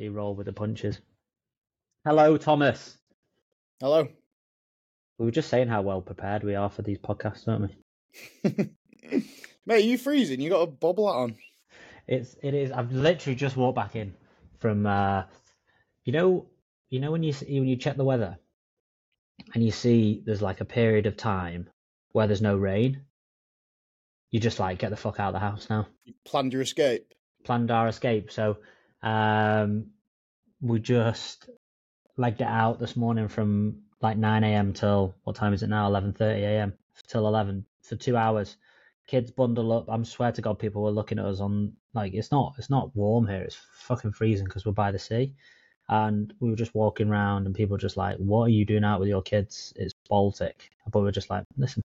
Roll with the punches. Hello, Thomas. Hello. We were just saying how well prepared we are for these podcasts, don't we? Mate, you freezing? You got a bobble hat on. It's it is. I've literally just walked back in from. uh You know, you know when you see, when you check the weather, and you see there's like a period of time where there's no rain. You just like get the fuck out of the house now. You planned your escape. Planned our escape, so um we just legged it out this morning from like 9 a.m. till what time is it now? 11:30 a.m. till 11 for two hours. Kids bundle up. I'm swear to God, people were looking at us on like it's not it's not warm here. It's fucking freezing because we're by the sea, and we were just walking around and people were just like, "What are you doing out with your kids? It's Baltic." But we we're just like, "Listen,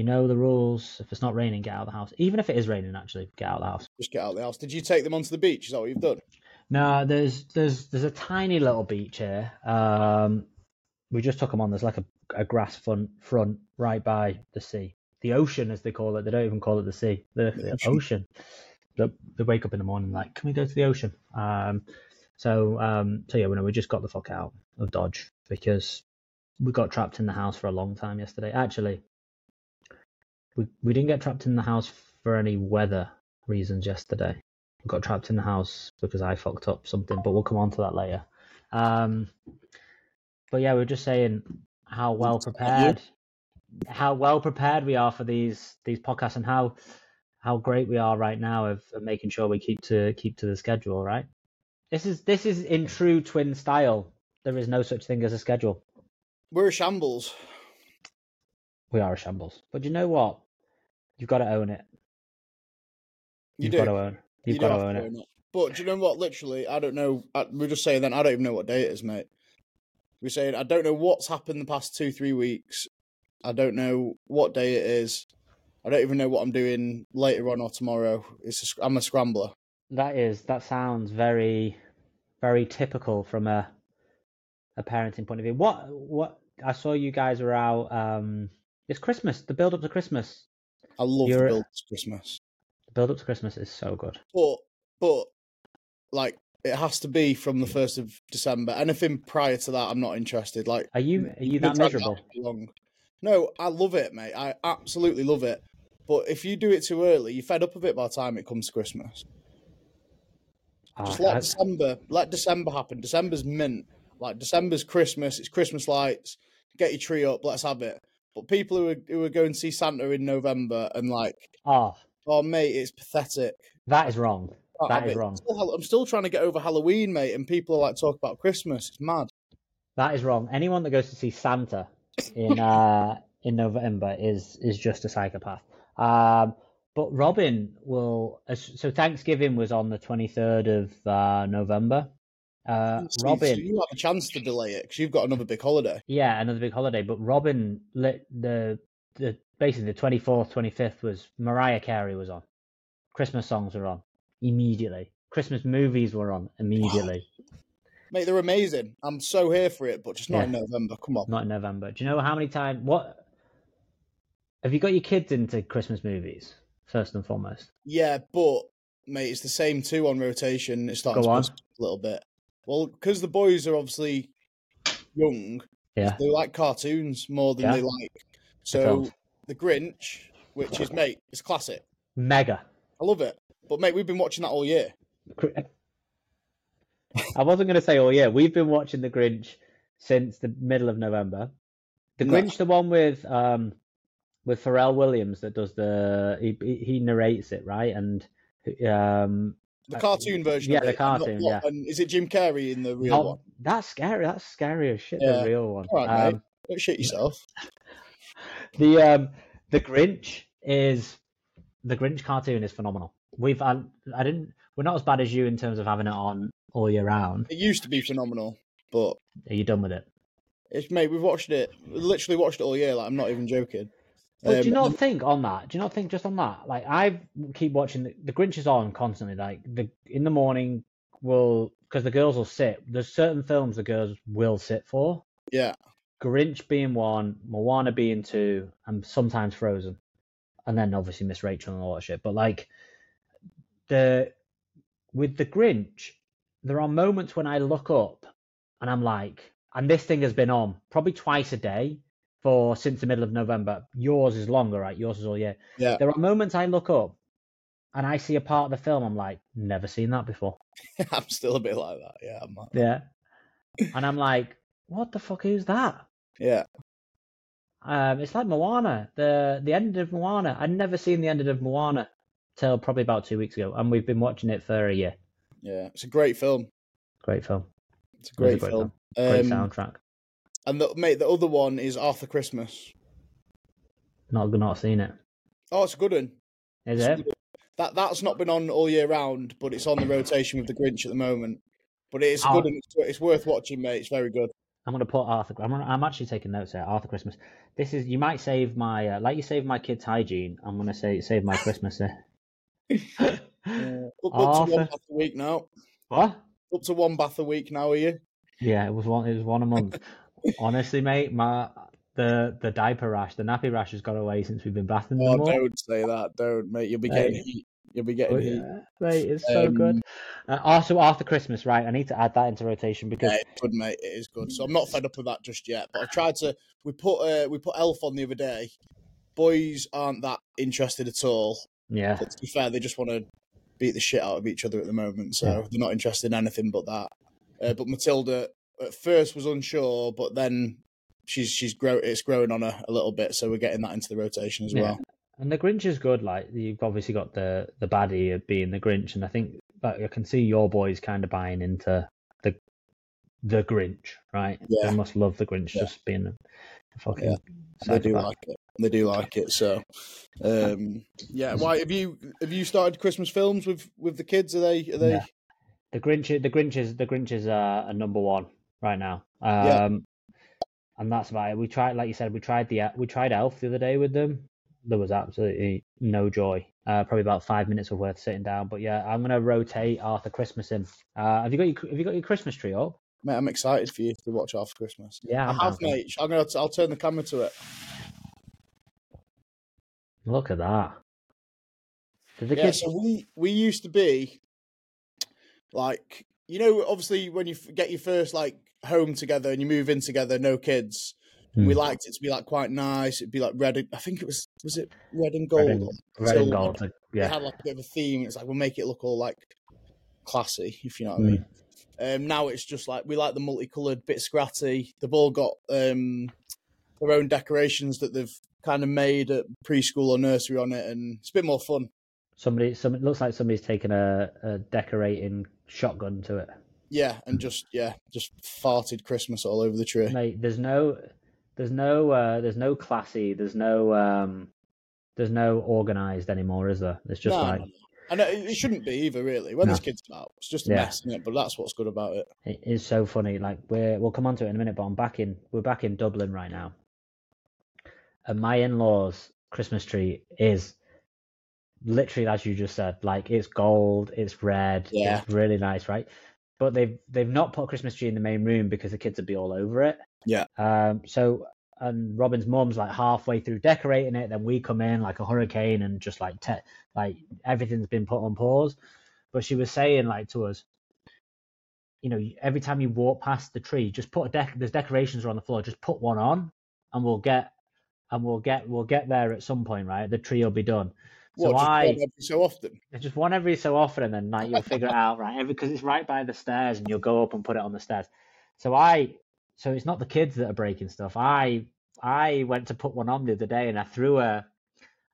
you know the rules. If it's not raining, get out of the house. Even if it is raining, actually, get out of the house." Just get out of the house. Did you take them onto the beach? Is that what you've done? No, there's there's there's a tiny little beach here. Um, we just took them on. There's like a, a grass front front right by the sea, the ocean as they call it. They don't even call it the sea, the, The ocean. They, they wake up in the morning like, can we go to the ocean? Um, so um, so yeah, we know we just got the fuck out of Dodge because we got trapped in the house for a long time yesterday. Actually, we we didn't get trapped in the house for any weather reasons yesterday. We got trapped in the house because I fucked up something, but we'll come on to that later. Um, but yeah, we are just saying how well Is that you? prepared, how well prepared we are for these these podcasts, and how how great we are right now of, of making sure we keep to keep to the schedule. Right? This is this is in true twin style. There is no such thing as a schedule. We're a shambles. We are a shambles. But you know what? You've got to own it. You You've do. got to own. You've You got to own it. own it. But do you know what? Literally, I don't know. I, we're just saying then. I don't even know what day it is, mate. We're saying I don't know what's happened the past two, three weeks. I don't know what day it is. I don't even know what I'm doing later on or tomorrow. It's a, I'm a scrambler. That is that sounds very very typical from a a parenting point of view. What what I saw you guys were out um it's Christmas, the build up to Christmas. I love You're- the build up to Christmas. The build up to Christmas is so good. But but like it has to be from the first of December. Anything prior to that, I'm not interested. Like Are you are you that miserable? Long. No, I love it, mate. I absolutely love it. But if you do it too early, you're fed up of it by the time it comes to Christmas. Just Ah, let I- December, let December happen. December's mint. Like December's Christmas. It's Christmas lights. Get your tree up. Let's have it. But people who are who are going to see Santa in November and like, oh, oh mate, it's pathetic. that is wrong. That is it. wrong. Still I'm still trying to get over Halloween, mate, and people are like talk about Christmas. It's mad. That is wrong. Anyone that goes to see Santa in uh in November is is just a psychopath. Um, but Robin will. So Thanksgiving was on the twenty third of uh, November. Uh, So- so Robin, you have a chance to delay it because you've got another big holiday. yeah, another big holiday. But Robin lit the the basically the twenty fourth, twenty fifth was Mariah Carey was on. Christmas songs were on immediately. Christmas movies were on immediately. Mate, they're amazing. I'm so here for it, but just not Yeah. in November. Come on. Not in November. Do you know how many times? What have you got your kids into Christmas movies first and foremost? Yeah, but mate, it's the same two on rotation. It's starting Go to on. a little bit. Well, because the boys are obviously young, Yeah. they like cartoons more than Yeah. they like. So the Grinch, which is mate, is classic. Mega. I love it. But mate, we've been watching that all year. I wasn't going to say, oh yeah, we've been watching The Grinch since the middle of November. The No. Grinch, the one with um with Pharrell Williams that does the he he he narrates it right and um The cartoon version. yeah, of the it, and cartoon, what- yeah. And is it Jim Carrey in the real oh, one? that's scary. That's scary as shit. Yeah. The real one. All right, um, Don't shit yourself. The um the Grinch is the Grinch cartoon is phenomenal. We've had, I didn't we're not as bad as you in terms of having it on all year round. It used to be phenomenal, but Are you done with it? it's mate, we've watched it. Literally watched it all year. Like I'm not even joking. But do you Um, not think on that? Do you not think just on that? Like I keep watching the, the Grinch is on constantly. Like the in the morning will because the girls will sit. There's certain films the girls will sit for. Yeah, Grinch being one, Moana being two, and sometimes Frozen, and then obviously Miss Rachel and all that shit. But like the with the Grinch, there are moments when I look up and I'm like, and this thing has been on probably twice a day for since the middle of November. Yours is longer, right? Yours is all year. Yeah. There are moments I look up and I see a part of the film. I'm like, never seen that before. I'm still a bit like that. Yeah, I'm like, Yeah. and I'm like, what the fuck is that? yeah. Um, it's like Moana. The the end of Moana. I'd never seen the end of Moana till probably about two weeks ago, and we've been watching it for a year. Yeah, it's a great film. Great film. It's a It was a great, great film. Great Um, soundtrack. And the, mate, the other one is Arthur Christmas. Not not seen it. Oh, it's a good one. Is It's it? That that's not been on all year round, but it's on the rotation with the Grinch at the moment. But it is Oh. good one. It's, it's worth watching, mate. It's very good. I'm gonna put Arthur. I'm, gonna, I'm actually taking notes here. Arthur Christmas. This is you might save my uh, like you save my kids' hygiene. I'm gonna say save my Christmas here. Up, up to one bath a week now. What? Up to one bath a week now, are you? Yeah, it was one. It was one a month. Honestly, mate, my the the diaper rash, the nappy rash has gone away since we've been bathing Oh, more. don't say that. Don't, mate. You'll be getting heat. You'll be getting Oh, heat. yeah, mate, it's so good. Um, Uh, also, Arthur Christmas, right? I need to add that into rotation because Yeah, it's good, mate. It is good. So I'm not fed up with that just yet. But I've tried to. We put uh, we put Elf on the other day. Boys aren't that interested at all. yeah, But to be fair, they just want to beat the shit out of each other at the moment. So Yeah. they're not interested in anything but that. Uh, but Matilda at first was unsure, but then she's she's grow it's growing on her a little bit. So we're getting that into the rotation as Yeah. well. and the Grinch is good. Like you've obviously got the the baddie of being the Grinch, and I think I can see your boys kind of buying into the the Grinch, right? Yeah. They must love the Grinch Yeah. just being a, fucking. Yeah. They do like it. They do like it. So, um, yeah. Why have you have you started Christmas films with with the kids? Are they are they? The Grinch, the Grinch is the Grinch is uh, a number one right now. Um, Yeah. and that's about it. We tried, like you said, we tried the we tried Elf the other day with them. There was absolutely no joy. Uh, probably about five minutes of worth sitting down. But yeah, I'm gonna rotate Arthur Christmas in. Uh, have you got your Have you got your Christmas tree up? Mate, I'm excited for you to watch Arthur Christmas. Yeah, I I'm have, down mate. I'm gonna. I'll turn the camera to it. Look at that. Did the yeah, kids? so we we used to be like you know obviously when you get your first like home together and you move in together, no kids. We Hmm. liked it to be like quite nice. It'd be like red. and- I think it was was it red and gold. Red and, red and gold. It Yeah. had like a bit of a theme. It's like we'll make it look all like classy, if you know what I Mm. mean. Um, now it's just like we like the multicolored, bit scratty. They've all got um, their own decorations that they've kind of made at preschool or nursery on it, and it's a bit more fun. Somebody, some it looks like somebody's taken a, a decorating shotgun to it. Yeah, and just yeah, just farted Christmas all over the tree. Mate, there's no, there's no, uh, there's no classy, there's no, um, there's no organized anymore, is there? It's just No, like no, no. and it, it shouldn't be either, really. When there's kids about, it's just a Yeah. mess, it? But that's what's good about it. it is so funny. Like we're we'll come on to it in a minute, but I'm back in we're back in Dublin right now, and my in-laws' Christmas tree is literally as you just said. Like it's gold, it's red, Yeah. it's really nice, right? But they've they've not put a Christmas tree in the main room because the kids would be all over it. Yeah. Um. So and Robin's mum's like halfway through decorating it, then we come in like a hurricane and just like te- like everything's been put on pause. But she was saying like to us, you know, every time you walk past the tree, just put a deck. There's decorations are on the floor. Just put one on, and we'll get, and we'll get, we'll get there at some point, right? The tree will be done. So What, just I one every so often. just one every so often, and then like you'll figure it out, right? Because it's right by the stairs, and you'll go up and put it on the stairs. So I, so it's not the kids that are breaking stuff. I, I went to put one on the other day, and I threw a,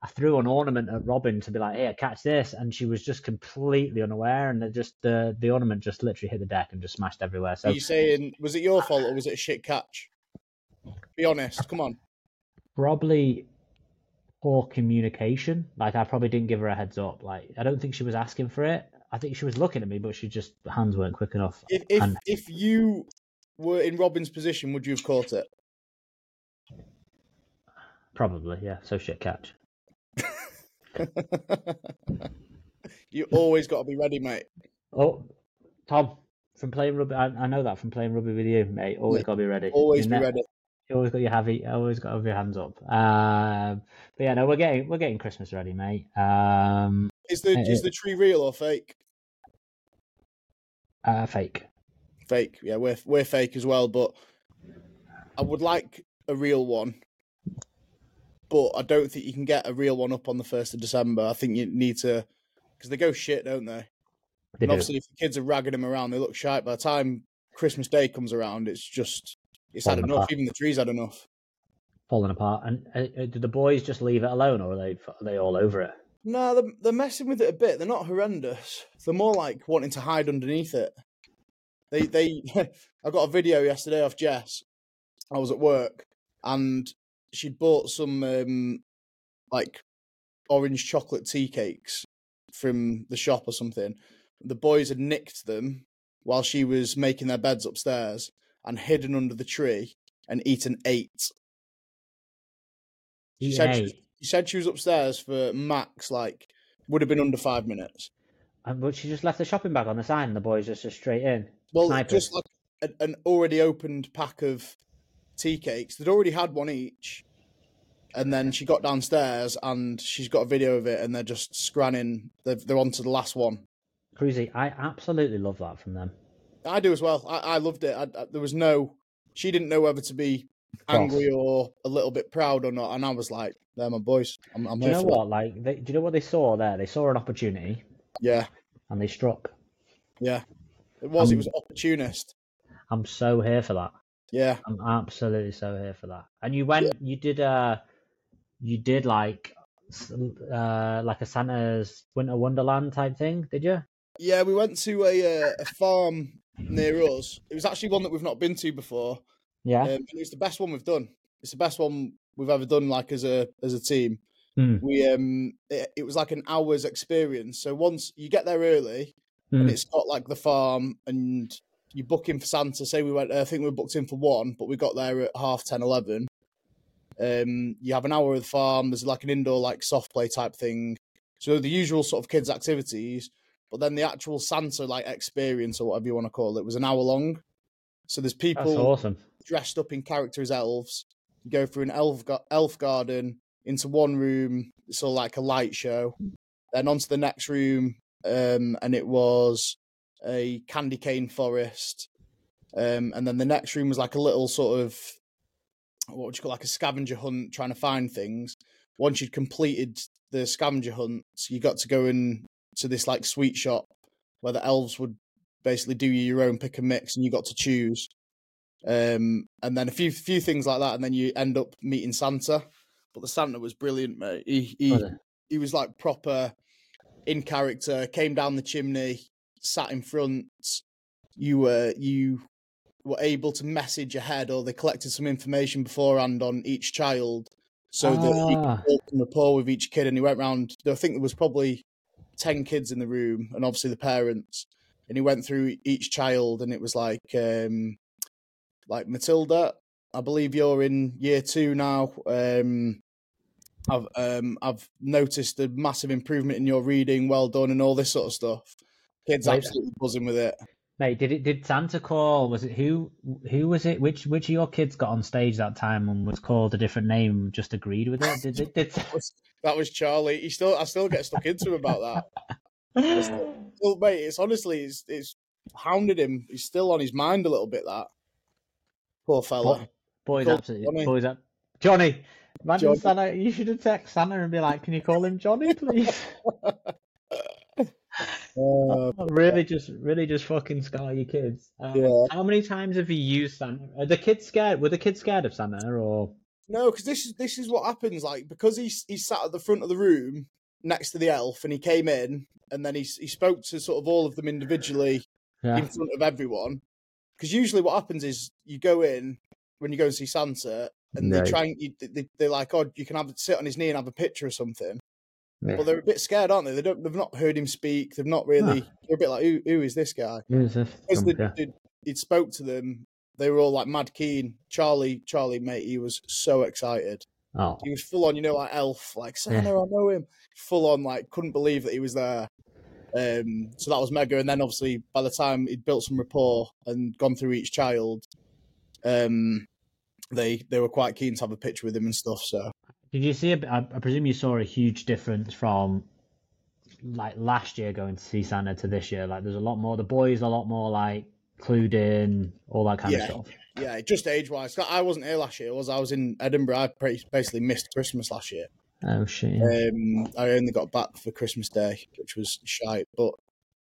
I threw an ornament at Robin to be like, "Here, catch this," and she was just completely unaware, and it just the the ornament just literally hit the deck and just smashed everywhere. So Are you saying was it your fault or was it a shit catch? Be honest. Come on. probably poor communication. Like I probably didn't give her a heads up. Like I don't think she was asking for it. I think she was looking at me, but she just hands weren't quick enough. If if, And- if you were in Robin's position, would you have caught it? Probably, yeah. So shit catch. you always got to be ready, mate. Oh, Tom, from playing rugby, I, I know that from playing rugby with you, mate. Always Yeah. got to be ready. Always You be ne- ready. You always got your heavy. Always got to have your hands up. Um, but yeah, no, we're getting we're getting Christmas ready, mate. Um, Is the Uh, is the tree real or fake? Uh, fake. Fake, yeah, we're we're fake as well. But I would like a real one, but I don't think you can get a real one up on the first of December. I think you need to because they go shit, don't they? They and do. obviously, if the kids are ragging them around, they look shite. By the time Christmas Day comes around, it's just it's had Falling enough. apart. Even the trees had enough. falling apart. And uh, uh, did the boys just leave it alone, or are they are they all over it? No, they're, they're messing with it a bit. They're not horrendous. They're more like wanting to hide underneath it. They they I got a video yesterday off Jess. I was at work and she'd bought some um like orange chocolate tea cakes from the shop or something. The boys had nicked them while she was making their beds upstairs and hidden under the tree and eaten eight. She said she, was- she said she was upstairs for max like would have been under five minutes. And, but she just left the shopping bag on the side, and the boys just just straight in. Well, Snipers. just like an, an already opened pack of tea cakes. They'd already had one each, and then she got downstairs and she's got a video of it, and they're just scranning. They're, they're on to the last one. Cruisy, I absolutely love that from them. I do as well. I, I loved it. I, I, there was no. She didn't know whether to be angry or a little bit proud or not, and I was like, "They're my boys. I'm, I'm Do you know for it." what? Like, they, do you know what they saw there? They saw an opportunity, Yeah, and they struck. yeah. It was. it Um, was opportunist. I'm so here for that. Yeah, I'm absolutely so here for that. And you went, you did uh you did like uh like a Santa's Winter Wonderland type thing, did you? Yeah, we went to a uh, a farm near us. It was actually one that we've not been to before. Yeah. Um, and it's the best one we've done. It's the best one we've ever done, like as a as a team. Hmm. We um, it, it was like an hour's experience. So once you get there early, and Hmm. it's got like the farm, and you book in for Santa. Say we went, I think we were booked in for one, but we got there at half 10, 11. Um, you have an hour of the farm. There's like an indoor like soft play type thing. So the usual sort of kids activities, but then the actual Santa like experience or whatever you want to call it was an hour long. So there's people awesome. dressed up in character as elves. You go through an elf ga- elf garden into one room. It's all like a light show. Then onto the next room, um, and it was a candy cane forest. Um, and then the next room was like a little sort of what would you call like a scavenger hunt, trying to find things. Once you'd completed the scavenger hunt, you got to go in to this like sweet shop where the elves would basically do you your own pick and mix, and you got to choose um, and then a few few things like that, and then you end up meeting Santa. But the Santa was brilliant, mate. He he Was he was like proper in character. Came down the chimney, sat in front. You were you were able to message ahead, or they collected some information beforehand on each child, so that he Ah. could build some rapport with each kid. And he went round. I think there was probably ten kids in the room, and obviously the parents. And he went through each child, and it was like, um, like Matilda. I believe you're in year two now. Um, I've um, I've noticed a massive improvement in your reading. Well done, and all this sort of stuff. Kids Right. absolutely buzzing with it. Mate, did it did Santa call? Was it who who was it? Which which of your kids got on stage that time and was called a different name? Just agreed with it? Did it? Did, That was, Charlie. He still, I still get stuck into him about that. Well, mate, it's honestly, it's, it's hounded him. He's still on his mind a little bit. That poor fella. Boy- boys, absolutely. Johnny. Boys, up. Johnny. Imagine Johnny. Santa. You should have texted Santa and be like, "Can you call him Johnny, please?" Uh, really, just really just fucking scar your kids. Um, Yeah. How many times have you used Santa? Are the kids scared? Were the kids scared of Santa or? No, because this is this is what happens. Like because he's he sat at the front of the room next to the elf, and he came in, and then he he spoke to sort of all of them individually Yeah. in front of everyone. Because usually what happens is you go in when you go and see Santa, and they try and you, they, they're like, "Oh, you can have sit on his knee and have a picture or something." Yeah. But they're a bit scared, aren't they? They don't. They've not heard him speak. They've not really. They're a bit like, "Who, who is this guy?" This? As Um, they, yeah. he'd spoke to them, they were all like mad keen. Charlie, Charlie, mate, he was so excited. Oh, He was full on, you know, like elf, like Santa, I know him. Full on, like couldn't believe that he was there. Um, so that was mega. And then obviously by the time he'd built some rapport and gone through each child, um, they they were quite keen to have a picture with him and stuff. So did you see? A, I, I presume you saw a huge difference from like last year going to see Santa to this year. Like there's a lot more. The boys a lot more like clued in, all that kind Yeah. of stuff. Yeah, just age wise. I wasn't here last year. Was I was in Edinburgh. I basically missed Christmas last year. Oh shit. Um, I only got back for Christmas Day, which was shite. But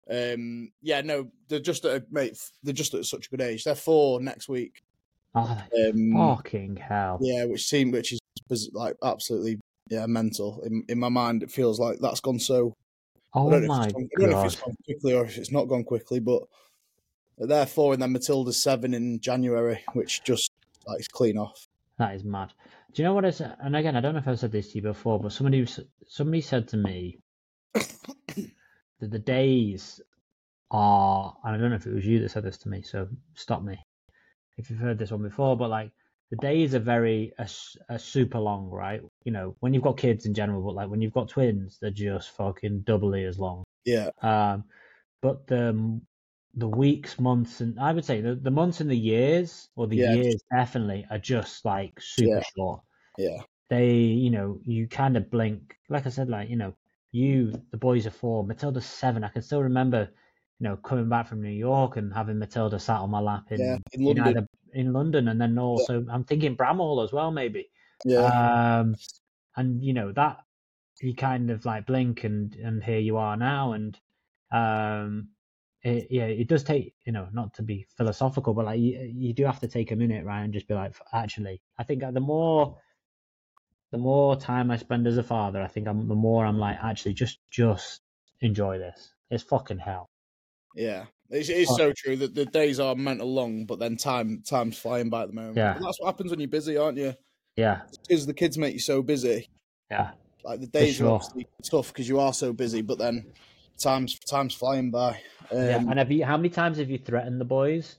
um, yeah, no, they're just at a, mate. They're just at such a good age. They're four next week. Oh, Um, fucking hell. Yeah, which seem which is like absolutely yeah mental. In in my mind, it feels like that's gone so. I Oh don't know, if my it's gone, I don't know if god. it's gone quickly or if it's not gone quickly, but they're four and then Matilda's seven in January, which just like is clean off. That is mad. Do you know what I said? And again, I don't know if I've said this to you before, but somebody somebody said to me that the days are. And I don't know if it was you that said this to me, so stop me if you've heard this one before. But like the days are very are, are super long, right? You know, when you've got kids in general, but like when you've got twins, they're just fucking doubly as long. Yeah, Um, but the the weeks, months, and I would say the, the months and the years, or the Yeah. years definitely, are just like super Yeah. short. yeah, They, you know, you kind of blink. Like I said, like you know, you the boys are four, Matilda's seven. I can still remember, you know, coming back from New York and having Matilda sat on my lap in yeah. In London, either in London, and then also I'm thinking Bramhall as well, maybe. yeah, Um, and you know that you kind of like blink and and here you are now, and um, it, yeah, it does take you know not to be philosophical, but like you, you do have to take a minute, right, and just be like, actually, I think the more the more time I spend as a father, I think I'm the more I'm like, actually, just just enjoy this. It's fucking hell. yeah. It's, it's so true that the days are mental long, but then time time's flying by at the moment. Yeah. And that's what happens when you're busy, aren't you? Yeah, Because the kids make you so busy. yeah, Like the days sure. are obviously tough because you are so busy, but then time's time's flying by. Um, yeah. And have you? How many times have you threatened the boys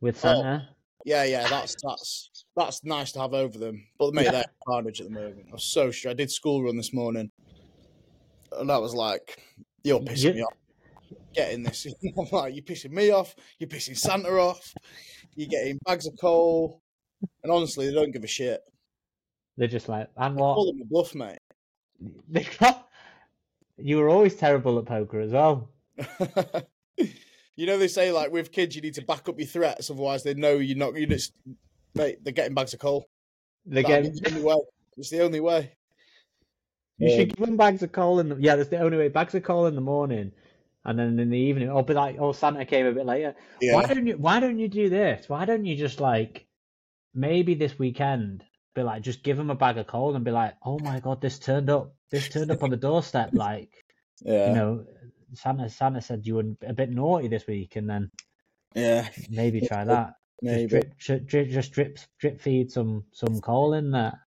with Santa? Yeah, yeah, that's that's that's nice to have over them. But mate, they're carnage at the moment. I was so sure. I did school run this morning, and that was like, you're pissing You- me off. Getting this, I'm like, you're pissing me off. You're pissing Santa off. You're getting bags of coal, and honestly, they don't give a shit. They're just like, and what? Call what? them a bluff, mate. They got. You were always terrible at poker as well. you know they say like with kids, you need to back up your threats, otherwise they know you're not. You just, mate, they're getting bags of coal. They That'd get. be the only way. It's the only way. You Um, should give them bags of coal in the. Yeah, that's the only way. Bags of coal in the morning, and then in the evening, or be like, oh, Santa came a bit later. Yeah. Why don't you? Why don't you do this? Why don't you just like, maybe this weekend, be like, just give them a bag of coal and be like, oh my god, this turned up. This turned up on the doorstep. Like, Yeah. you know, Santa. Santa said you were a bit naughty this week, and then Yeah. maybe try that. Maybe. Just drip, drip, just drip, drip feed some some coal in there.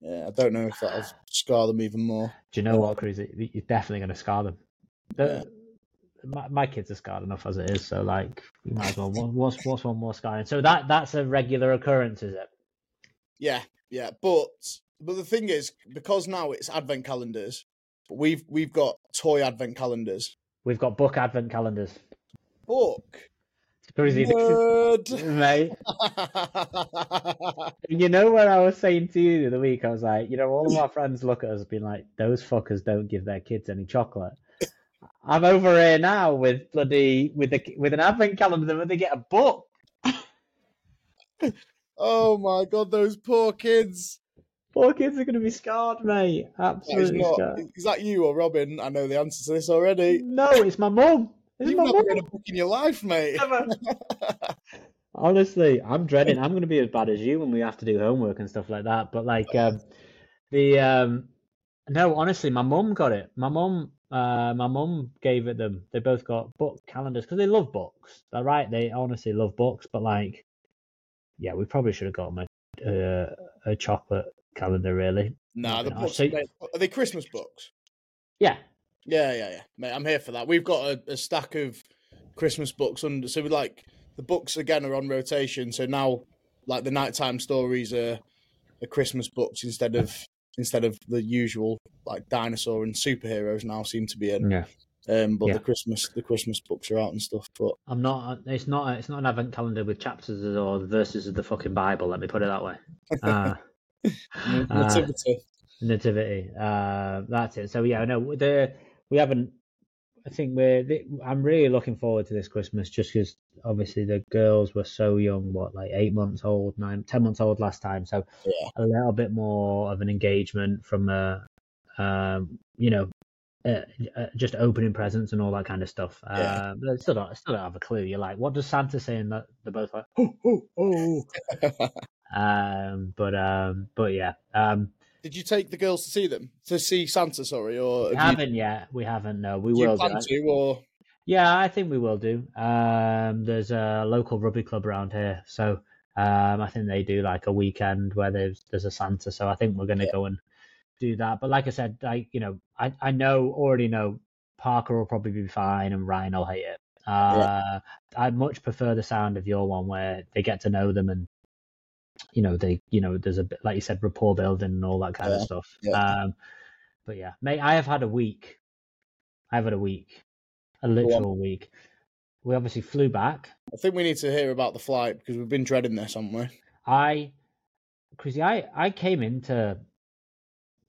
Yeah, I don't know if that'll scar them even more. Do you know what, Cruz? You're definitely going to scar them. Uh, the, my, my kids are scarred enough as it is, so like you might as well. What's what's one more scarring? So that that's a regular occurrence, is it? Yeah, yeah, but but the thing is, because now it's advent calendars, we've we've got toy advent calendars. We've got book advent calendars. Book, is, mate. You know what I was saying to you the other week? I was like, you know, all of our friends look at us being like, those fuckers don't give their kids any chocolate. I'm over here now with bloody with a with an advent calendar where they get a book. oh my god, those poor kids. Poor kids are going to be scarred, mate. Absolutely not. scarred. Is that you or Robin? I know the answer to this already. No, it's my mum. It's You've my never mum. read a book in your life, mate. Never. Honestly, I'm dreading. I'm going to be as bad as you when we have to do homework and stuff like that. But like, um, the um, no, honestly, my mum got it. My mum, uh, my mum gave it them. They both got book calendars because they love books. They're right. They honestly love books. But like, yeah, we probably should have got them a uh, a chocolate calendar. Really. Nah, the No, books so- are they Christmas books? Yeah. Yeah, yeah, yeah. Mate, I'm here for that. We've got a, a stack of Christmas books under so we like the books again are on rotation. So now like the nighttime stories are, are Christmas books instead of instead of the usual like dinosaur and superheroes now seem to be in. Yeah. Um but Yeah. the Christmas the Christmas books are out and stuff. But I'm not. It's not. It's not an advent calendar with chapters or verses of the fucking Bible. Let me put it that way. Uh, nativity. Nativity. Uh, that's it. So yeah, no, the we haven't. I think we're. I'm really looking forward to this Christmas just because obviously the girls were so young. What like eight months old, nine, ten months old last time. So Yeah. a little bit more of an engagement from a, um, you know, uh, uh, just opening presents and all that kind of stuff. Yeah. Uh, but I still don't, I still don't have a clue. You're like, what does Santa say? And they're both like, oh, oh, oh. um, but um, but yeah, um, Did you take the girls to see them to see Santa? Sorry, or have you, haven't yet. We haven't. No, we do you will. plan do. to? Or Yeah, I think we will do. Um, there's a local rugby club around here, so um, I think they do like a weekend where there's there's a Santa. So I think we're going to Yeah. go and do that. But like I said, I you know I I know already know Parker will probably be fine and Ryan will hate it. Uh, I much prefer the sound of your one where they get to know them and you know they you know there's a bit like you said rapport building and all that kind of stuff. yeah. Um, but yeah, mate, I have had a week. I've had a week, a literal week. We obviously flew back. I think we need to hear about the flight because we've been dreading this, haven't we? I, Chrissy, I I came into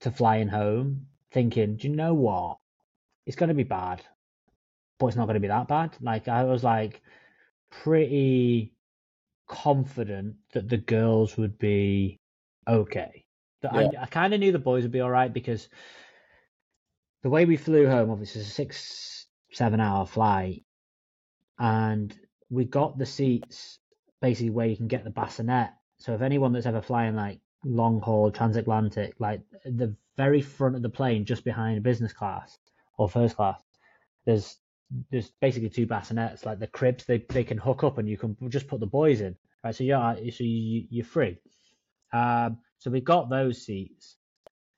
to flying home thinking, do you know what? It's going to be bad, but it's not going to be that bad. Like I was like pretty confident that the girls would be okay. That I, I kind of knew the boys would be all right because the way we flew home, obviously, it's a six seven hour flight, and we got the seats basically where you can get the bassinet. So if anyone that's ever flying like long haul transatlantic, like the very front of the plane, just behind business class or first class, there's there's basically two bassinets, like the cribs they they can hook up and you can just put the boys in, right? So you're so you you're free. Um, so we got those seats,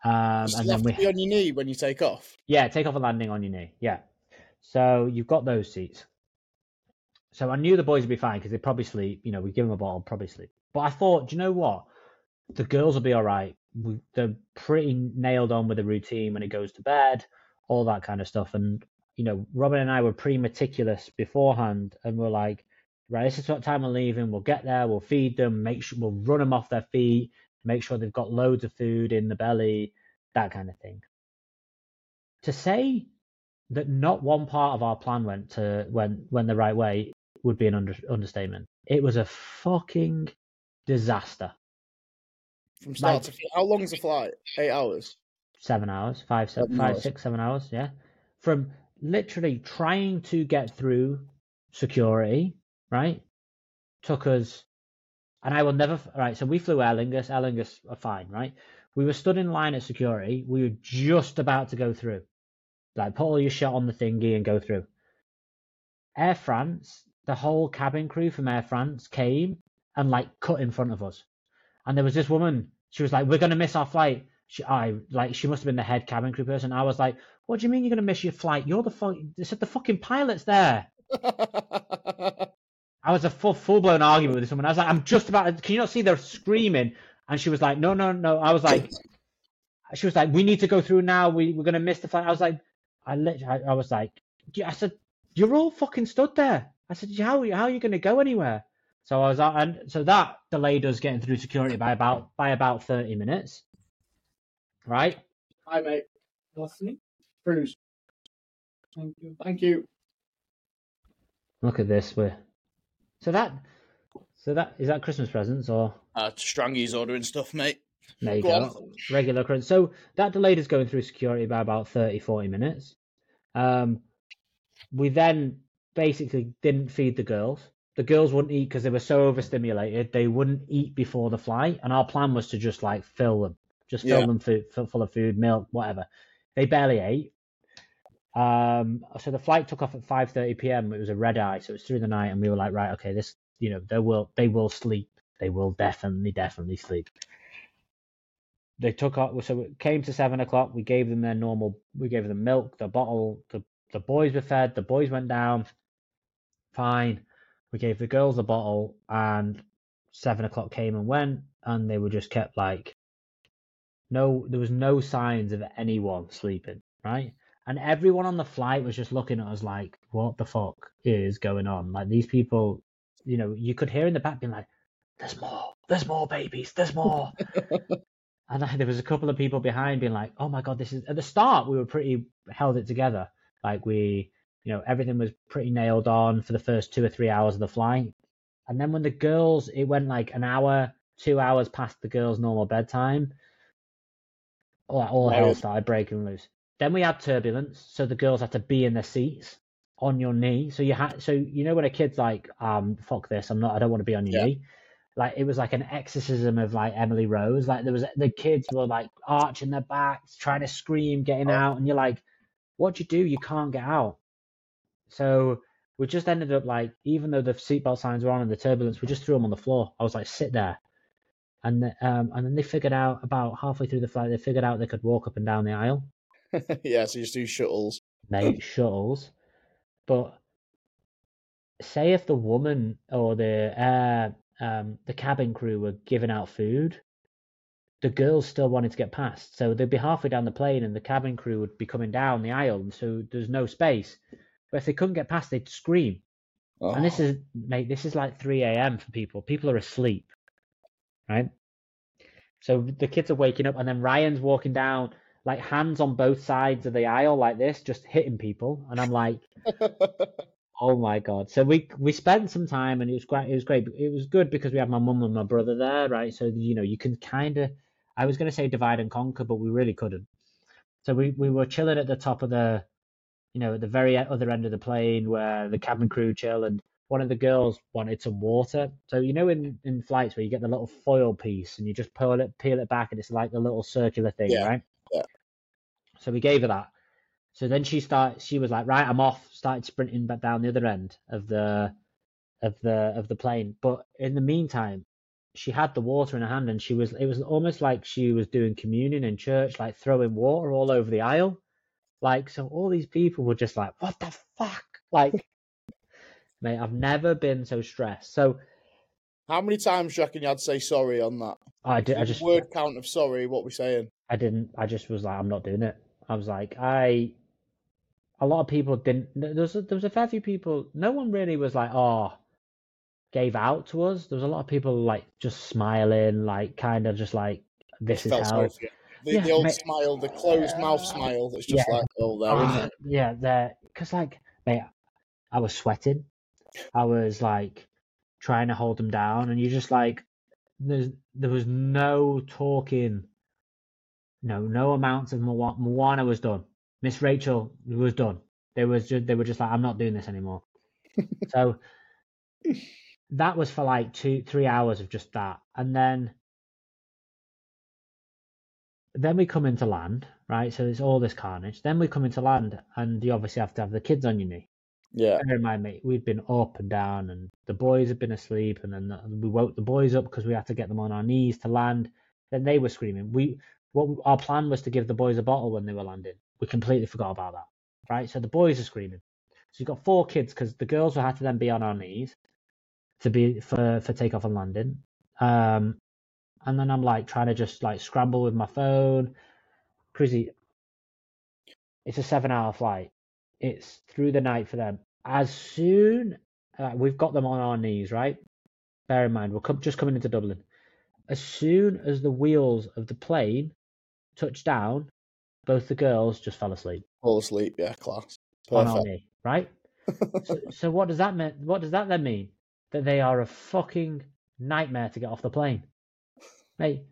um, and then we to be on your knee when you take off. yeah, take off a landing on your knee. Yeah. So you've got those seats. So I knew the boys would be fine because they'd probably sleep. You know, we give them a bottle, probably sleep. But I thought, do you know what? The girls will be all right. We, they're pretty nailed on with the routine when it goes to bed, all that kind of stuff. And you know, Robin and I were pretty meticulous beforehand, and we're like, right, this is what time we're leaving. We'll get there. We'll feed them. Make sure we'll run them off their feet. Make sure they've got loads of food in the belly, that kind of thing to say that not one part of our plan went to went went the right way would be an under, understatement. It was a fucking disaster. From start Like- to finish. How long's the flight? Eight hours. Seven hours, five, se- Seven five, hours. six, seven hours. Yeah, from literally trying to get through security, right? Took us, and I will never. Right, so we flew Aer Lingus. Aer Lingus are fine, right? We were stood in line at security. We were just about to go through. Like, put all your shit on the thingy and go through. Air France, the whole cabin crew from Air France came and like cut in front of us. And there was this woman. She was like, "We're gonna miss our flight." She, I like, she must have been the head cabin crew person. I was like, "What do you mean you're gonna miss your flight? You're the fuck." They said the fucking pilot's there. I was a full full blown argument with someone. I was like, "I'm just about. To, can you not see they're screaming?" And she was like, "No, no, no." I was like, she was like, "We need to go through now. We we're gonna miss the flight." I was like, I literally, I, I was like, I said, "You're all fucking stood there." I said, "How how are you gonna go anywhere?" So I was, and so that delayed us getting through security by about by about thirty minutes, right? Hi, mate. Listening? Cruise. Thank you. Thank you. Look at this. We're so that so that is that Christmas presents or Uh, Strangy's ordering stuff, mate. there you Go go. regular current. So that delayed us going through security by about 30, 40 minutes. Um, we then basically didn't feed the girls. The girls wouldn't eat because they were so overstimulated. They wouldn't eat before the flight, and our plan was to just like fill them, just fill Yeah. them food, full of food, milk, whatever. They barely ate. Um, so the flight took off at 5:30 p.m. It was a red eye, so it was through the night, and we were like, right, okay, this, you know, they will, they will sleep. They will definitely, definitely sleep they took off so it came to seven o'clock we gave them their normal we gave them milk the bottle the, the boys were fed the boys went down fine we gave the girls a bottle and seven o'clock came and went and they were just kept like no there was no signs of anyone sleeping right? And everyone on the flight was just looking at us like what the fuck is going on? Like these people you know you could hear in the back being like there's more there's more babies there's more. And I, there was a couple of people behind being like, "Oh my god, this is." At the start, we were pretty held it together, Like we, you know, everything was pretty nailed on for the first two or three hours of the flight. And then when the girls, it went like an hour, two hours past the girls' normal bedtime. All, all hell started breaking loose. Then we had turbulence, so the girls had to be in their seats on your knee. So you had, so you know when a kid's like, um, fuck this, I'm not, I don't want to be on your Yeah. knee. Like it was like an exorcism of like Emily Rose. Like there was the kids were like arching their backs, trying to scream, getting Oh. out, and you're like, what do you do? You can't get out. So we just ended up like, even though the seatbelt signs were on and the turbulence, we just threw them on the floor. I was like, sit there. And um, and then they figured out about halfway through the flight, they figured out they could walk up and down the aisle, yeah, so you just do shuttles. mate, shuttles. But say if the woman or the air, um, the cabin crew were giving out food, the girls still wanted to get past. So they'd be halfway down the plane and the cabin crew would be coming down the aisle, and so there's no space. But if they couldn't get past, they'd scream. Oh. And this oh. is, mate, this is like 3 a.m. for people. People are asleep, right? So the kids are waking up, and then Ryan's walking down, like hands on both sides of the aisle, like this, just hitting people. And I'm like, oh my god! So we we spent some time, and it was great. It was great. It was good because we had my mum and my brother there, right? So you know, you can kind of, I was going to say divide and conquer, but we really couldn't. So we we were chilling at the top of the, you know, at the very other end of the plane where the cabin crew chill, and one of the girls wanted some water. So you know, in in flights where you get the little foil piece and you just peel it peel it back, and it's like a little circular thing, Yeah, right? yeah. So we gave her that. So then she started. She was like, "Right, I'm off." Started sprinting back down the other end of the of the of the plane. But in the meantime, she had the water in her hand, and she was. It was almost like she was doing communion in church, like throwing water all over the aisle. Like so, all these people were just like, "What the fuck?" Like, mate, I've never been so stressed. So How many times do you reckon you had to say sorry on that? I did. I just word count of sorry. What we saying? I didn't. I just was like, I'm not doing it. I was like, I. A lot of people didn't. There was a, there was a fair few people. No one really was like, oh, gave out to us. There was a lot of people like just smiling, like kind of just like this is how. sorry for you. The, Yeah, the old mate. smile, the closed mouth smile. That's just Yeah. like, oh, there, isn't Ah, it? yeah, there. Because like, mate, I was sweating. I was like trying to hold them down, and you just like, there's there was no talking. No, no amounts of Moana, Moana was done. Miss Rachel was done. They was just they were just like, I'm not doing this anymore. so that was for like two, three hours of just that, and then then we come into land, right? So it's all this carnage. Then we come into land, and you obviously have to have the kids on your knee. Yeah. Bear in mind, mate, we'd been up and down, and the boys had been asleep, and then the- we woke the boys up because we had to get them on our knees to land. Then they were screaming. We what our plan was to give the boys a bottle when they were landing. We completely forgot about that, right? So the boys are screaming. So you've got four kids because the girls will have to then be on our knees to be for for takeoff and landing. Um, and then I'm like trying to just like scramble with my phone. Crazy. It's a seven-hour flight. It's through the night for them. As soon uh, we've got them on our knees, right? Bear in mind, we're com- just coming into Dublin. As soon as the wheels of the plane touched down, both the girls just fell asleep Fall asleep. Yeah, class. on our knee, right? so, so what does that mean? What does that then mean? That they are a fucking nightmare to get off the plane. Mate,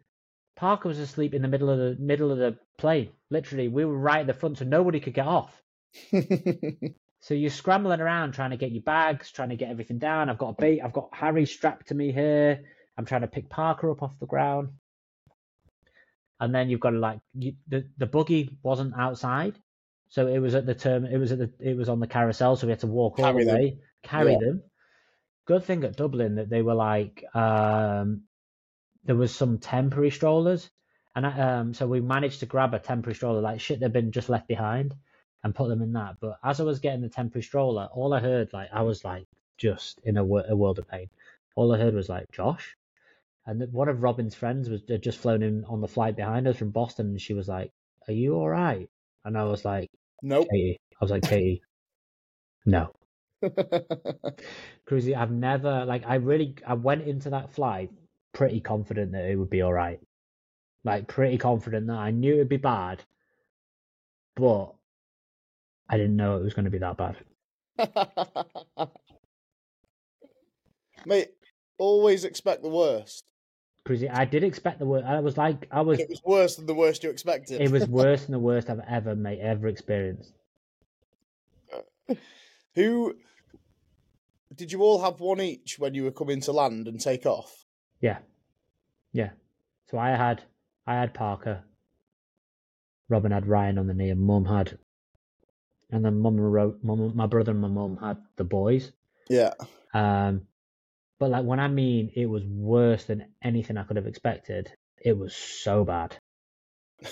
Parker was asleep in the middle of the middle of the plane. Literally, we were right at the front, so nobody could get off. So you're scrambling around trying to get your bags, trying to get everything down. I've got a bait. I've got Harry strapped to me here. I'm trying to pick Parker up off the ground. And then you've got to like you, the the buggy wasn't outside, so it was at the term. It was at the it was on the carousel, so we had to walk all Carry the them. way, carry Yeah. them. Good thing at Dublin that they were like um, there was some temporary strollers, and I, um, so we managed to grab a temporary stroller like shit they'd been just left behind and put them in that. But as I was getting the temporary stroller, all I heard, like, I was like just in a, wor- a world of pain. All I heard was like, Josh. And one of Robin's friends was had just flown in on the flight behind us from Boston, and she was like, "Are you all right?" And I was like, nope. "Katie," I was like, "Katie, no." Cruzy, I've never like I really I went into that flight pretty confident that it would be all right. Like pretty confident that I knew it'd be bad, but I didn't know it was going to be that bad. Mate, always expect the worst. Crazy. I did expect the worst. I was like, I was. It was worse than the worst you expected. It was worse than the worst I've ever made ever experienced. Who did you all have one each when you were coming to land and take off? Yeah, yeah. So I had, I had Parker. Robin had Ryan on the knee, and Mum had, and then Mum wrote, Mum, my brother and my mum had the boys. Yeah. Um, but like when I mean it was worse than anything I could have expected, it was so bad.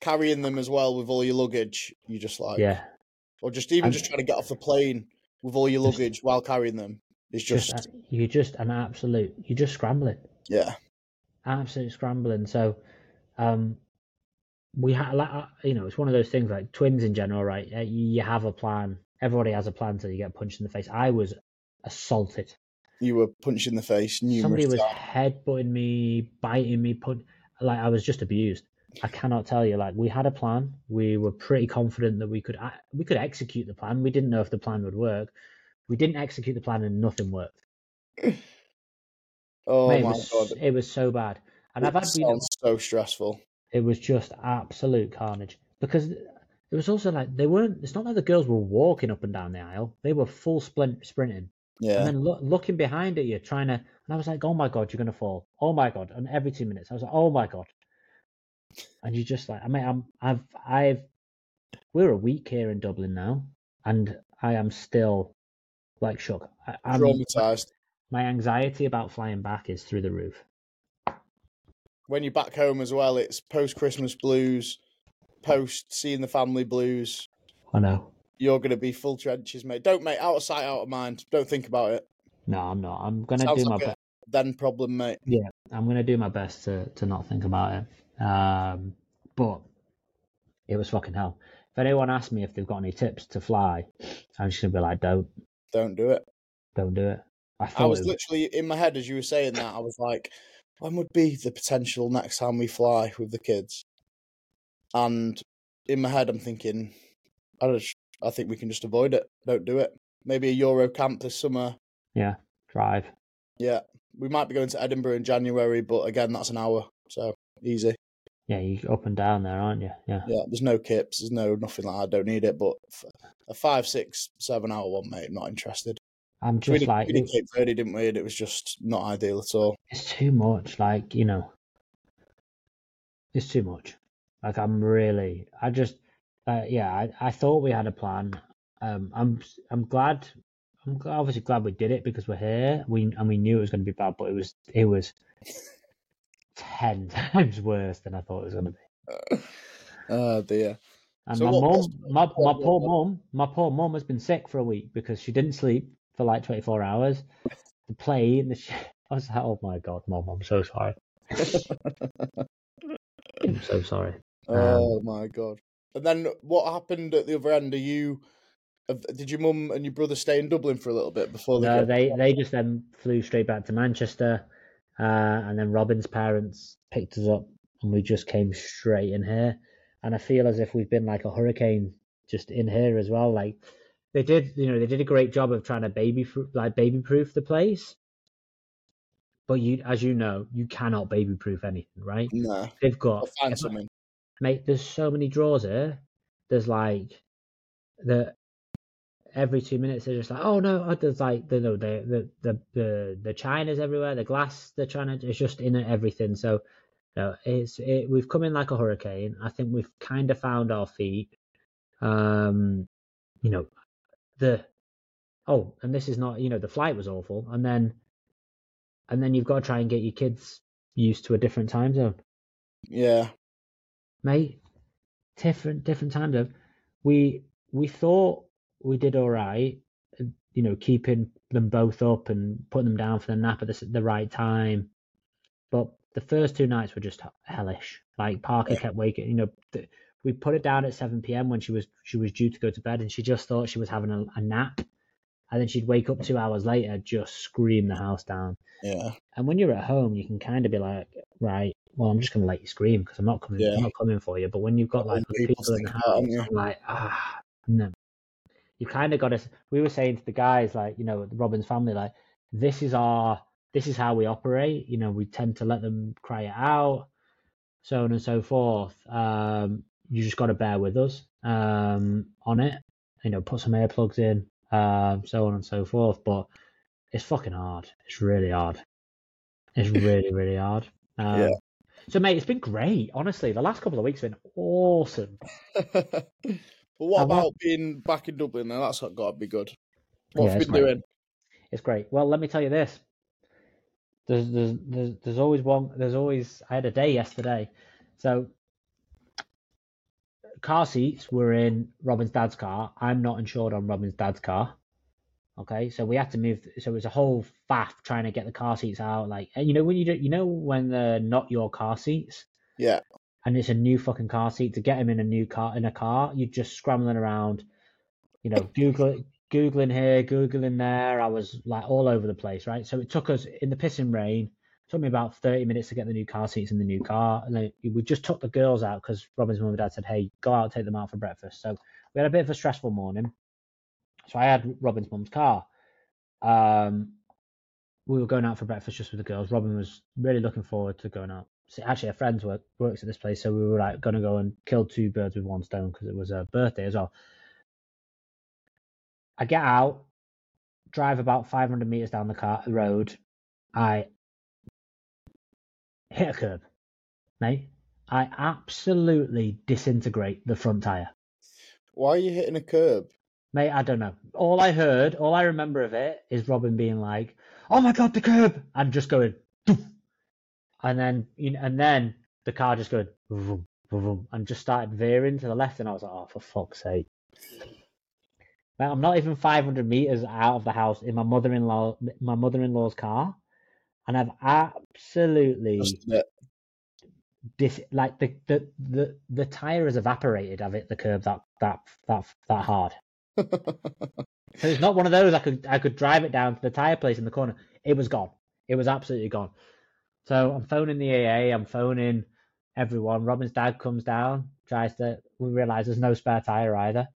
Carrying them as well with all your luggage, you just like Yeah, or just even And- just trying to get off the plane with all your Just- luggage while carrying them is just, just, you just an absolute, you're just scrambling. yeah. absolute scrambling. So, um, we had like uh, you know it's one of those things like twins in general, right? Uh, You have a plan. Everybody has a plan until you get punched in the face. I was assaulted. You were punched in the face numerous Somebody was times. headbutting me, biting me, put like I was just abused. I cannot tell you. Like we had a plan. We were pretty confident that we could a- we could execute the plan. We didn't know if the plan would work. We didn't execute the plan and nothing worked. Oh Mate, it my was god. it was so bad. And it I've had you know, so stressful. it was just absolute carnage because it was also like they weren't it's not like the girls were walking up and down the aisle they were full splint sprinting Yeah. and then look, looking behind at you trying to and i was like oh my god you're gonna fall oh my god and every two minutes i was like oh my god and you just like i mean i'm i've i've we're a week here in dublin now and i am still like shook I, I'm, Traumatized. my anxiety about flying back is through the roof When you're back home as well, it's post Christmas blues, post seeing the family blues. i know You're gonna be full trenches, mate. Don't mate, out of sight, out of mind. Don't think about it. no i'm not i'm gonna Sounds do my best then problem, mate. Yeah, I'm gonna do my best to to not think about it. Um, but it was fucking hell. If anyone asks me if they've got any tips to fly, I'm just gonna be like, don't, Don't do it. don't do it. I I was it was, literally in my head as you were saying that. I was like, when would be the potential next time we fly with the kids? And in my head, I'm thinking, I just, I think we can just avoid it. Don't do it. Maybe a Euro camp this summer. Yeah, drive. Yeah, we might be going to Edinburgh in January, but again, that's an hour, so easy. Yeah, you up and down there, aren't you? Yeah. Yeah, there's no kips, there's no nothing like that. I don't need it, but a five, six, seven hour one, mate, not interested. I'm just did, like we did Cape Verde, didn't we? And it was just not ideal at all. it's too much. Like you know, it's too much. Like I'm really, I just, uh, yeah, I, I thought we had a plan. Um, I'm I'm glad. I'm obviously glad we did it because we're here. We and we knew it was going to be bad, but it was it was ten times worse than I thought it was going to be. Oh dear. And So my what- mum, my my poor mum, my poor mum has been sick for a week because she didn't sleep for like 24 hours. The plane, the sh- I was like, oh my god, mum, I'm so sorry. I'm so sorry. Oh um, my god! And then what happened at the other end? Are you? Did your mum and your brother stay in Dublin for a little bit before they? No, came? they they just then flew straight back to Manchester, uh, and then Robin's parents picked us up, and we just came straight in here. And I feel as if we've been like a hurricane just in here as well. Like they did, you know, they did a great job of trying to baby like baby proof the place. But you, as you know, you cannot baby proof anything, right? No, They've got find something. mate, there's so many drawers here. There's like the every two minutes they're just like, oh no, oh, there's like the the the the the, the china's everywhere, the glass they're trying to it's just in everything. So no, it's it, we've come in like a hurricane. I think we've kind of found our feet. Um, you know, the oh, and this is not you know the flight was awful, and then and then you've got to try and get your kids used to a different time zone Yeah, mate. Different different time zone. We we thought we did all right, you know, keeping them both up and putting them down for the nap at the, the right time. But the first two nights were just hellish. Like Parker Yeah. kept waking, you know. th- we put it down at seven p.m. when she was she was due to go to bed, and she just thought she was having a, a nap, and then she'd wake up two hours later, just scream the house down. yeah, And when you're at home, you can kind of be like, right, well, I'm just going to let you scream because I'm not coming. Yeah. I'm not coming for you. But when you've got like people people in the house, like, ah, No. You kind of got to. We were saying to the guys, like you know, Robin's family, like this is our, this is how we operate. You know, we tend to let them cry it out, so on and so forth. Um, you just got to bear with us um, on it. You know, put some earplugs in, um, so on and so forth. But it's fucking hard. It's really hard. It's really, really hard. Um, Yeah. So, mate, it's been great. Honestly, the last couple of weeks have been awesome. but what I about want- being back in Dublin? Now that's got to be good. What Yeah, have you been great. doing? It's great. Well, let me tell you this. There's, there's, there's, there's always one. There's always. I had a day yesterday, so car seats were in Robin's dad's car. I'm not insured on Robin's dad's car. Okay, so we had to move. So it was a whole faff trying to get the car seats out. Like, and you know when you do, you know when they're not your car seats, Yeah, and it's a new fucking car seat to get him in a new car in a car. You're just scrambling around, you know, Google googling here, googling there. I was like all over the place, right? So it took us in the pissing rain. Took me about thirty minutes to get the new car seats in the new car, and then we just took the girls out because Robin's mum and dad said, "Hey, go out, take them out for breakfast." So we had a bit of a stressful morning. So I had Robin's mum's car. Um, we were going out for breakfast just with the girls. Robin was really looking forward to going out. So actually, a friend work, works at this place, so we were like going to go and kill two birds with one stone because it was a birthday as well. I get out, drive about 500 meters down the car the road. I hit a curb, mate. I absolutely disintegrate the front tire. why are you hitting a curb? Mate, I don't know. All I heard, all I remember of it is Robin being like, "Oh my god, the curb!" and just going, "Doof." And then you know, and then the car just going, vroom, vroom, and just started veering to the left, and I was like, "Oh, for fuck's sake!" Mate, I'm not even 500 meters out of the house in my mother-in-law, my mother-in-law's car, and I've absolutely Just a bit. dis like the the the the tire has evaporated. I've hit the curb that that that that hard. So it's not one of those I could I could drive it down to the tire place in the corner. It was gone. It was absolutely gone. So I'm phoning the AA. I'm phoning everyone. Robin's dad comes down, tries to. We realise there's no spare tire either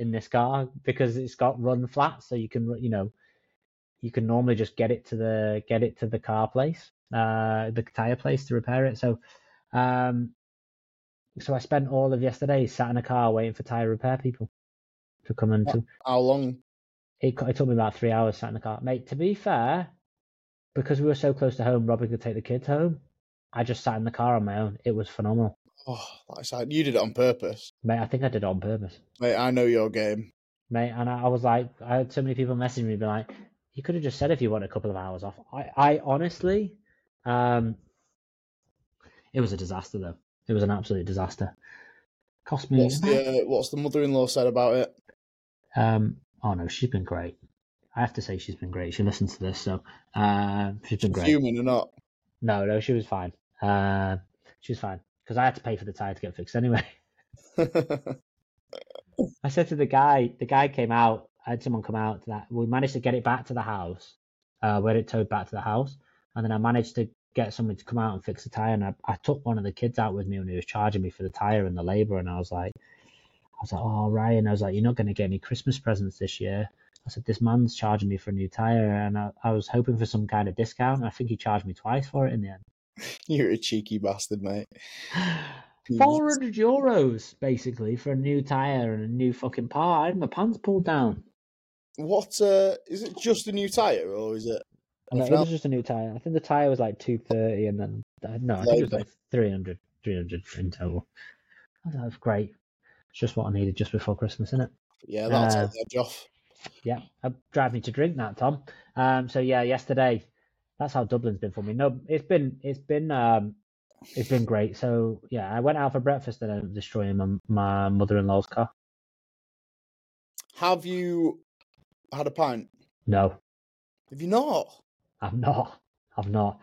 in this car because it's got run flat. So you can you know you can normally just get it to the get it to the car place, uh, the tire place to repair it. So um, so I spent all of yesterday sat in a car waiting for tire repair people to come and to How long? it, it took me about three hours sat in the car. Mate, to be fair, because we were so close to home, Robin could take the kids home. I just sat in the car on my own. It was phenomenal. Oh, I said, you did it on purpose, Mate, I think I did it on purpose. mate. I know your game. Mate, and I, I was like, I had so many people messaging me, be like, you could have just said if you want a couple of hours off. I, I honestly, um, it was a disaster though. It was an absolute disaster. Cost me. What's the uh, what's the mother-in-law said about it? Um, oh no, she's been great. I have to say she's been great. She listens to this, so uh, she's been great. Human or not? No, no, she was fine. Uh, she was fine because I had to pay for the tire to get fixed anyway. I said to the guy, the guy came out. I had someone come out to that. We managed to get it back to the house. Uh, we had it towed back to the house, and then I managed to get someone to come out and fix the tire. And I, I took one of the kids out with me when he was charging me for the tire and the labor. And I was like, I was like, oh Ryan, I was like, you're not going to get any Christmas presents this year. I said, this man's charging me for a new tire, and I, I was hoping for some kind of discount. And I think he charged me twice for it in the end. You're a cheeky bastard, mate. Four hundred euros basically for a new tire and a new fucking part. I had my pants pulled down. What uh, is it? Just a new tire, or is it? And it was just a new tire. I think the tire was like two thirty, and then uh, no, I think it was like 300, 300 in total. I that was great. It's just what I needed just before Christmas, isn't it? Yeah, that'll Uh, take the edge off. Yeah, uh, drive me to drink that, Tom. Um, so yeah, yesterday, that's how Dublin's been for me. No, it's been it's been um, it's been great. So yeah, I went out for breakfast and I'm destroying my, my mother-in-law's car. Have you had a pint? No, Have you not? I've not. I've not.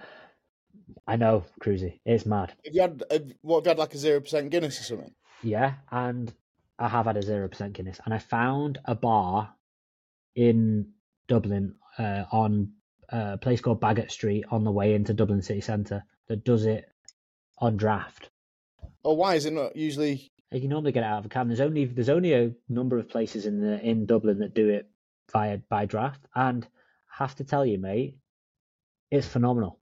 I know, Cruzy. It's mad. Have you had? Have, what have you had? Like a zero percent Guinness or something? Yeah, and I have had a zero percent Guinness, and I found a bar in Dublin uh, on a place called Baggot Street on the way into Dublin city centre that does it on draft. Or why is it not usually? You can normally get it out of a can. There's only there's only a number of places in the in Dublin that do it via by draft, and I have to tell you, mate, it's phenomenal.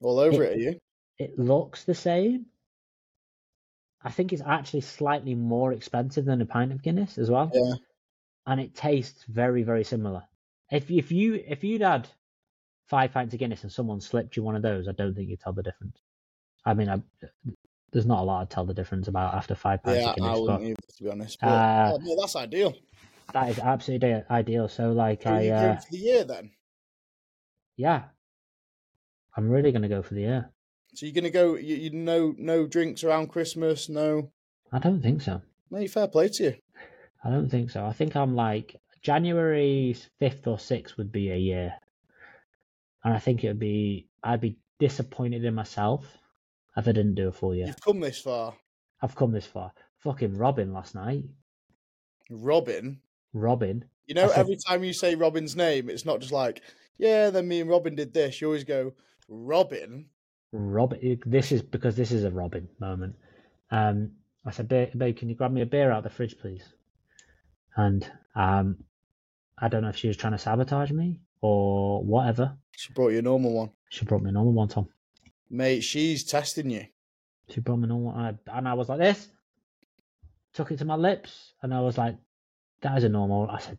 All over it, are you? It looks the same. I think it's actually slightly more expensive than a pint of Guinness as well. Yeah. And it tastes very, very similar. If if you if you'd had five pints of Guinness and someone slipped you one of those, I don't think you'd tell the difference. I mean, I, there's not a lot to tell the difference about after five pints Yeah, of Guinness, I wouldn't either, to be honest. But, Uh, oh, no, that's ideal. that is absolutely ideal. So, like, So I you uh, for the year then? yeah, I'm really gonna go for the year. So you're gonna go? You, you no no drinks around Christmas? No, I don't think so. mate. Fair play to you. I don't think so. I think I'm like January fifth or sixth would be a year, and I think it would be I'd be disappointed in myself if I didn't do a full year. You've come this far, I've come this far. Fucking Robin last night. Robin. Robin. You know, said- every time you say Robin's name, it's not just like, yeah, then me and Robin did this. You always go, Robin. Robin. This is because this is a Robin moment. Um, I said, babe, babe, can you grab me a beer out of the fridge, please? And um, I don't know if she was trying to sabotage me or whatever. She brought you a normal one. She brought me a normal one, Tom. Mate, she's testing you. She brought me a normal one, and I was like this. Took it to my lips, and I was like, "That is a normal." I said,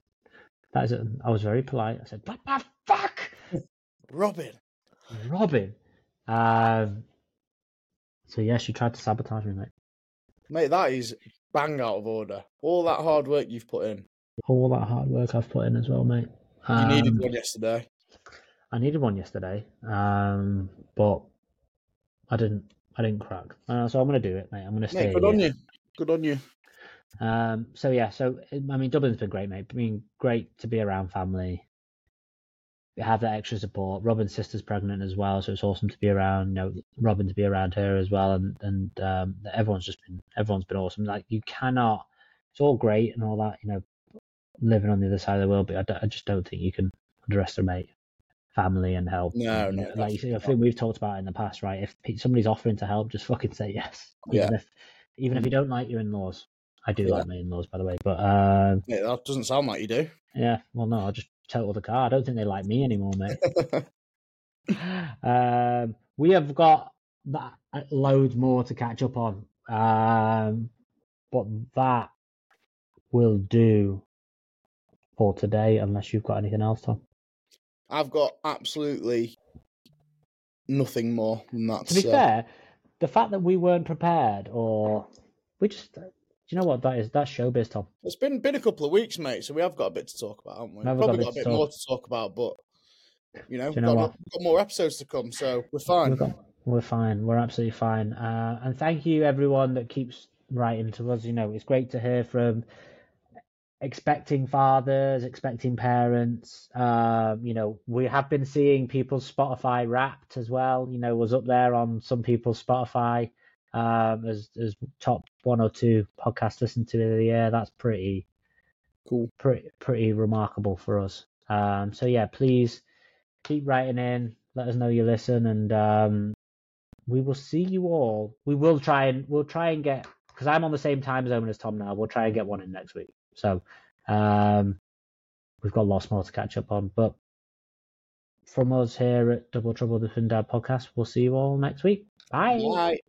"That is." A, I was very polite. I said, "What the fuck, Robin. Robin?" Um. So yeah, she tried to sabotage me, mate. Mate, that is bang out of order. All that hard work you've put in. All that hard work I've put in as well, mate. You needed Um, one yesterday. I needed one yesterday, um, but I didn't. I didn't crack. Uh, so I'm gonna do it, mate. I'm gonna stay. Mate, good here. on you. Good on you. Um, so yeah, so I mean, Dublin's been great, mate. I mean, great to be around family. We have that extra support. Robin's sister's pregnant as well, so it's awesome to be around. You know, Robin to be around her as well, and and um, everyone's just been everyone's been awesome. Like you cannot, it's all great and all that, you know, living on the other side of the world, but I, just don't think you can underestimate family and help. No, no, uh, like I think we've talked about in the past, right? If somebody's offering to help, just fucking say yes. Yeah. Even if even if you don't like your in-laws. I do Yeah. like my in-laws, by the way, but um, Mate, that doesn't sound like you do. yeah, well, no, I'll just total the car. I don't think they like me anymore, mate. um, we have got that uh, loads more to catch up on, um, but that will do for today. Unless you've got anything else, Tom. I've got absolutely nothing more than that. To be say. fair, the fact that we weren't prepared, or we just, do you know what that is? That's showbiz, Tom. It's been been a couple of weeks, mate, so we have got a bit to talk about, haven't we? We have got Probably a got a bit bit more to talk about, but you know, you know got, got more episodes to come, so we're fine. Got, we're fine. We're absolutely fine. Uh, and thank you everyone that keeps writing to us. You know, it's great to hear from expecting fathers, expecting parents. Um, you know, we have been seeing people's Spotify Wrapped as well. You know, was up there on some people's Spotify um, as as top one or two podcasts listened to in the year. That's pretty Cool. pretty pretty remarkable for us. Um, so yeah, please keep writing in. Let us know you listen, and um, we will see you all. We will try and we'll try and get because I'm on the same time zone as Tom now. We'll try and get one in next week. So um, we've got lots more to catch up on. But from us here at Double Trouble the Twin Dad podcast, we'll see you all next week. Bye. Bye.